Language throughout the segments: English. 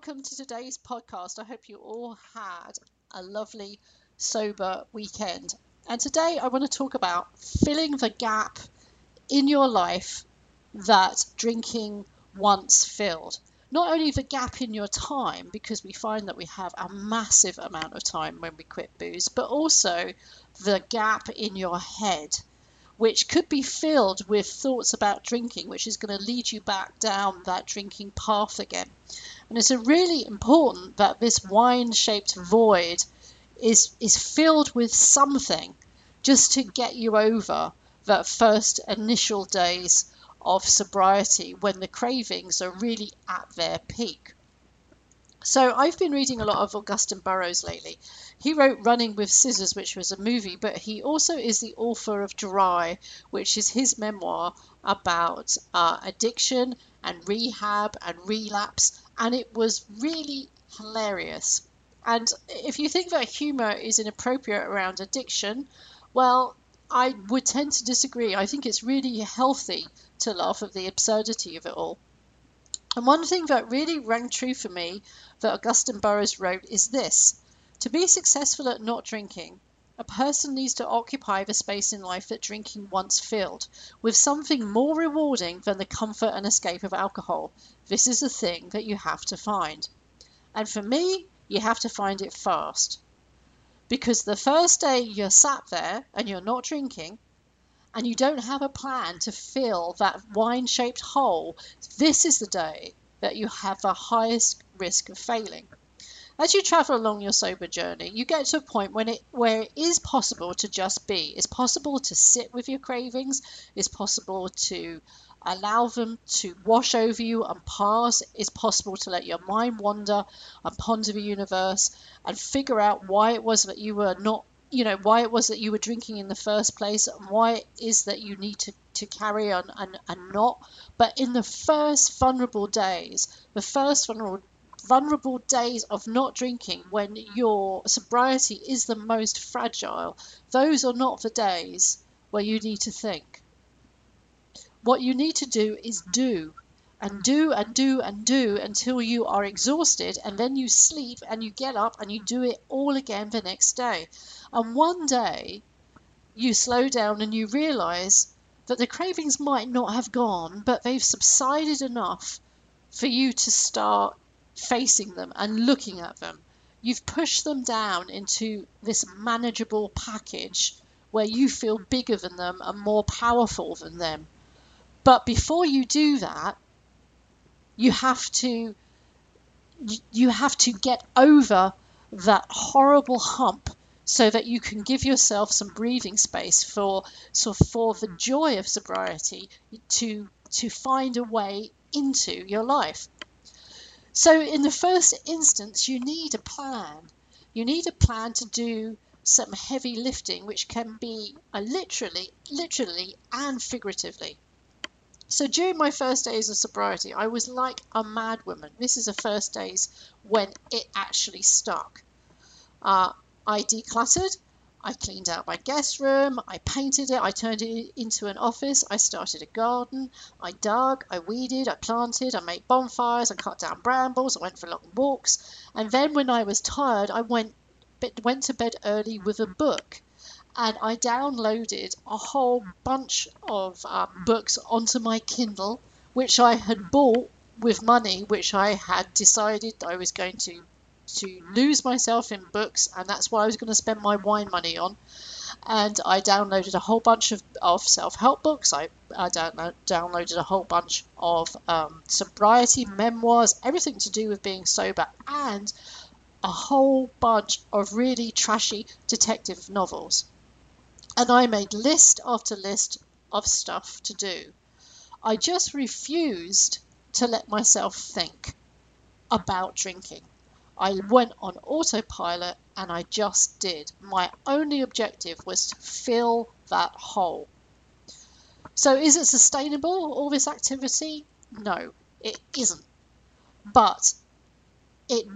Welcome to today's podcast. I hope you all had a lovely, sober weekend. And today I want to talk about filling the gap in your life that drinking once filled. Not only the gap in your time, because we find that we have a massive amount of time when we quit booze, but also the gap in your head which could be filled with thoughts about drinking, which is going to lead you back down that drinking path again. And it's really important that this wine shaped void is, is filled with something just to get you over that first initial days of sobriety when the cravings are really at their peak. So I've been reading a lot of Augusten Burroughs lately. He wrote Running with Scissors, which was a movie, but he also is the author of Dry, which is his memoir about uh, addiction and rehab and relapse, and it was really hilarious. And if you think that humor is inappropriate around addiction, well, I would tend to disagree. I think it's really healthy to laugh at the absurdity of it all. And one thing that really rang true for me that Augusten Burroughs wrote is this To be successful at not drinking, a person needs to occupy the space in life that drinking once filled, with something more rewarding than the comfort and escape of alcohol. This is the thing that you have to find. And for me, you have to find it fast. Because the first day you're sat there and you're not drinking, and you don't have a plan to fill that wine shaped hole, this is the day that you have the highest risk of failing. As you travel along your sober journey, you get to a point when it where it is possible to just be. It's possible to sit with your cravings. It's possible to allow them to wash over you and pass. It's possible to let your mind wander and ponder the universe and figure out why it was that you were not you know why it was that you were drinking in the first place and why it is that you need to, to carry on and, and not. But in the first vulnerable days the first vulnerable vulnerable days of not drinking when your sobriety is the most fragile those are not the days where you need to think. What you need to do is do and do and do and do until you are exhausted and then you sleep and you get up and you do it all again the next day and one day you slow down and you realize that the cravings might not have gone, but they've subsided enough for you to start facing them and looking at them. You've pushed them down into this manageable package where you feel bigger than them and more powerful than them. But before you do that, you have to you have to get over that horrible hump so that you can give yourself some breathing space for so for the joy of sobriety to to find a way into your life. So in the first instance you need a plan. You need a plan to do some heavy lifting which can be literally literally and figuratively. So during my first days of sobriety, I was like a mad woman. This is the first days when it actually stuck. Uh, I decluttered. I cleaned out my guest room. I painted it. I turned it into an office. I started a garden. I dug. I weeded. I planted. I made bonfires. I cut down brambles. I went for long walks. And then when I was tired, I went went to bed early with a book. And I downloaded a whole bunch of um, books onto my Kindle, which I had bought with money which I had decided I was going to to lose myself in books, and that's what I was going to spend my wine money on. And I downloaded a whole bunch of, of self help books. I, I download, downloaded a whole bunch of um, sobriety memoirs, everything to do with being sober, and a whole bunch of really trashy detective novels. And I made list after list of stuff to do. I just refused to let myself think. about drinking. I went on autopilot and I just did. My only objective was to fill that hole. So, is it sustainable, all this activity? No, it isn't. But it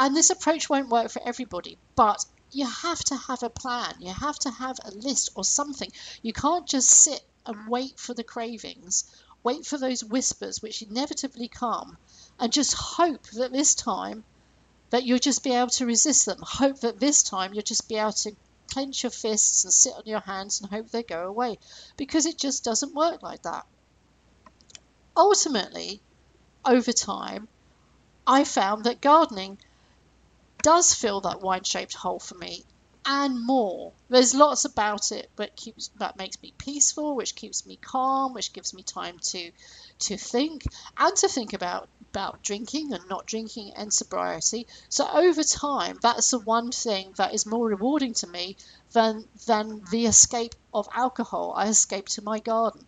and this approach won't work for everybody, but you have to have a plan. You have to have a list or something. You can't just sit and wait for the cravings, wait for those whispers which inevitably come, and just hope that this time that you'll just be able to resist them. Hope that this time you'll just be able to clench your fists and sit on your hands and hope they go away because it just doesn't work like that. Ultimately, over time, I found that gardening does fill that wine shaped hole for me and more. There's lots about it that keeps that makes me peaceful, which keeps me calm, which gives me time to to think and to think about about drinking and not drinking and sobriety. So over time, that's the one thing that is more rewarding to me than than the escape of alcohol. I escape to my garden.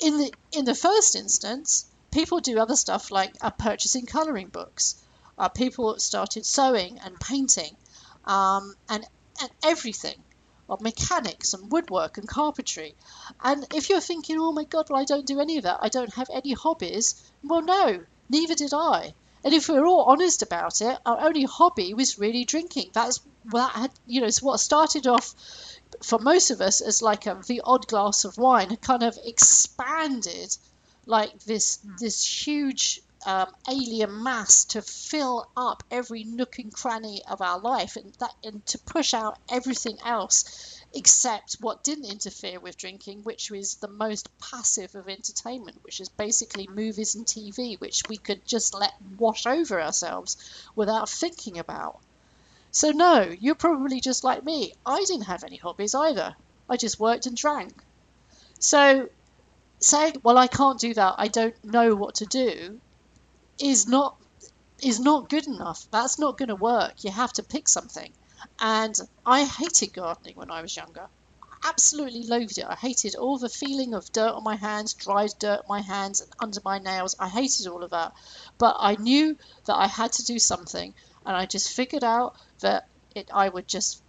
In the in the first instance, people do other stuff like uh, purchasing colouring books. Uh, people started sewing and painting um, and, and everything of mechanics and woodwork and carpentry. And if you're thinking, oh my God, well, I don't do any of that, I don't have any hobbies, well, no, neither did I. And if we're all honest about it, our only hobby was really drinking. That's that had, you know, it's what started off for most of us as like a, the odd glass of wine, kind of expanded like this this huge um, alien mass to fill up every nook and cranny of our life and that and to push out everything else except what didn't interfere with drinking which was the most passive of entertainment which is basically movies and TV which we could just let wash over ourselves without thinking about. So no you're probably just like me. I didn't have any hobbies either. I just worked and drank. So saying well I can't do that. I don't know what to do is not is not good enough. That's not going to work. You have to pick something. And I hated gardening when I was younger. Absolutely loathed it. I hated all the feeling of dirt on my hands, dried dirt on my hands, and under my nails. I hated all of that. But I knew that I had to do something, and I just figured out that it, I would just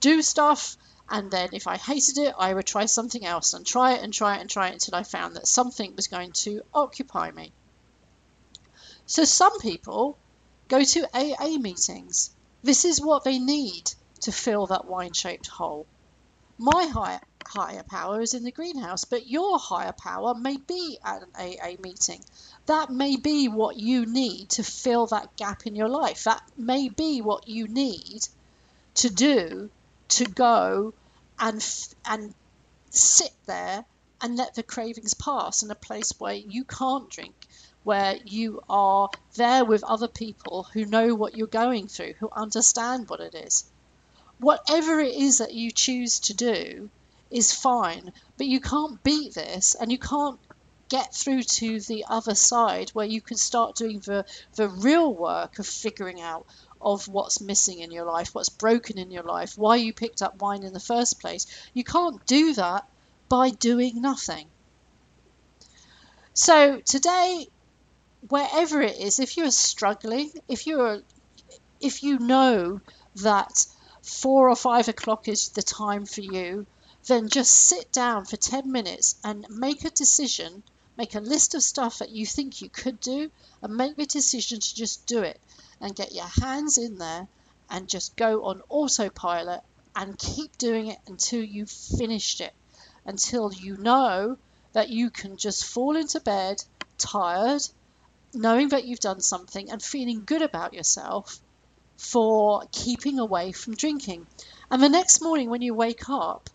do stuff, and then if I hated it, I would try something else and try it and try it and try it until I found that something was going to occupy me. So some people go to AA meetings. This is what they need to fill that wine shaped hole. My higher, higher power is in the greenhouse, but your higher power may be at an AA meeting. That may be what you need to fill that gap in your life. That may be what you need to do to go and and sit there and let the cravings pass in a place where you can't drink where you are there with other people who know what you're going through, who understand what it is. Whatever it is that you choose to do is fine, but you can't beat this and you can't get through to the other side where you can start doing the, the real work of figuring out of what's missing in your life, what's broken in your life, why you picked up wine in the first place. You can't do that by doing nothing. So today wherever it is, if you're struggling, if you're if you know that four or five o'clock is the time for you, then just sit down for 10 minutes and make a decision, make a list of stuff that you think you could do, and make the decision to just do it and get your hands in there and just go on autopilot and keep doing it until you've finished it, until you know that you can just fall into bed tired knowing that you've done something and feeling good about yourself for keeping away from drinking. And the next morning when you wake up,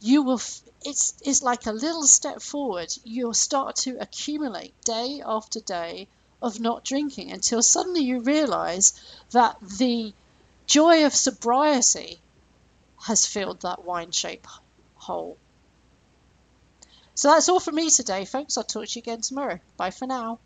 you will f- it's it's like a little step forward. You'll start to accumulate day after day of not drinking until suddenly you realize that the joy of sobriety has filled that wine shape hole. So that's all for me today, folks. I'll talk to you again tomorrow. Bye for now.